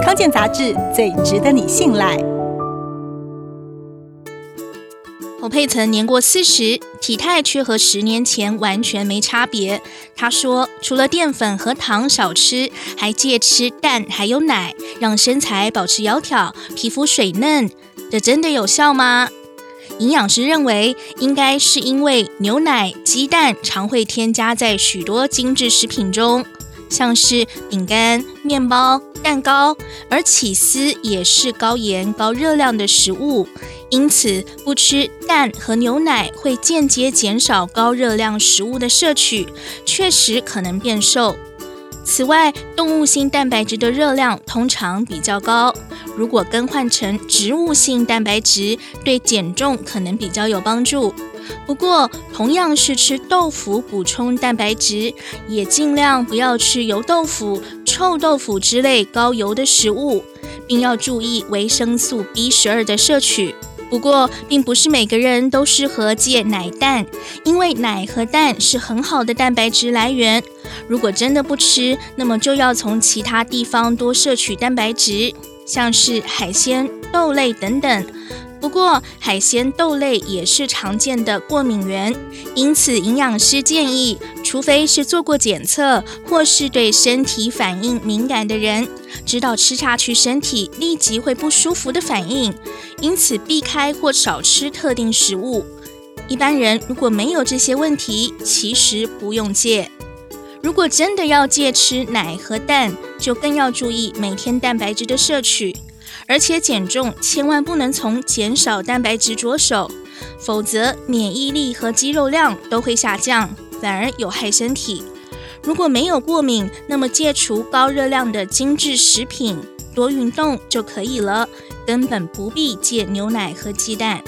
康健杂志最值得你信赖。侯佩岑年过四十，体态却和十年前完全没差别。她说，除了淀粉和糖少吃，还戒吃蛋还有奶，让身材保持窈窕，皮肤水嫩。这真的有效吗？营养师认为，应该是因为牛奶、鸡蛋常会添加在许多精致食品中，像是饼干、面包、蛋糕，而起司也是高盐、高热量的食物。因此，不吃蛋和牛奶会间接减少高热量食物的摄取，确实可能变瘦。此外，动物性蛋白质的热量通常比较高，如果更换成植物性蛋白质，对减重可能比较有帮助。不过，同样是吃豆腐补充蛋白质，也尽量不要吃油豆腐、臭豆腐之类高油的食物，并要注意维生素 B 十二的摄取。不过，并不是每个人都适合戒奶蛋，因为奶和蛋是很好的蛋白质来源。如果真的不吃，那么就要从其他地方多摄取蛋白质，像是海鲜、豆类等等。不过，海鲜、豆类也是常见的过敏源，因此营养师建议，除非是做过检测或是对身体反应敏感的人，知道吃下去身体立即会不舒服的反应，因此避开或少吃特定食物。一般人如果没有这些问题，其实不用戒。如果真的要戒吃奶和蛋，就更要注意每天蛋白质的摄取。而且减重千万不能从减少蛋白质着手，否则免疫力和肌肉量都会下降，反而有害身体。如果没有过敏，那么戒除高热量的精致食品，多运动就可以了，根本不必戒牛奶和鸡蛋。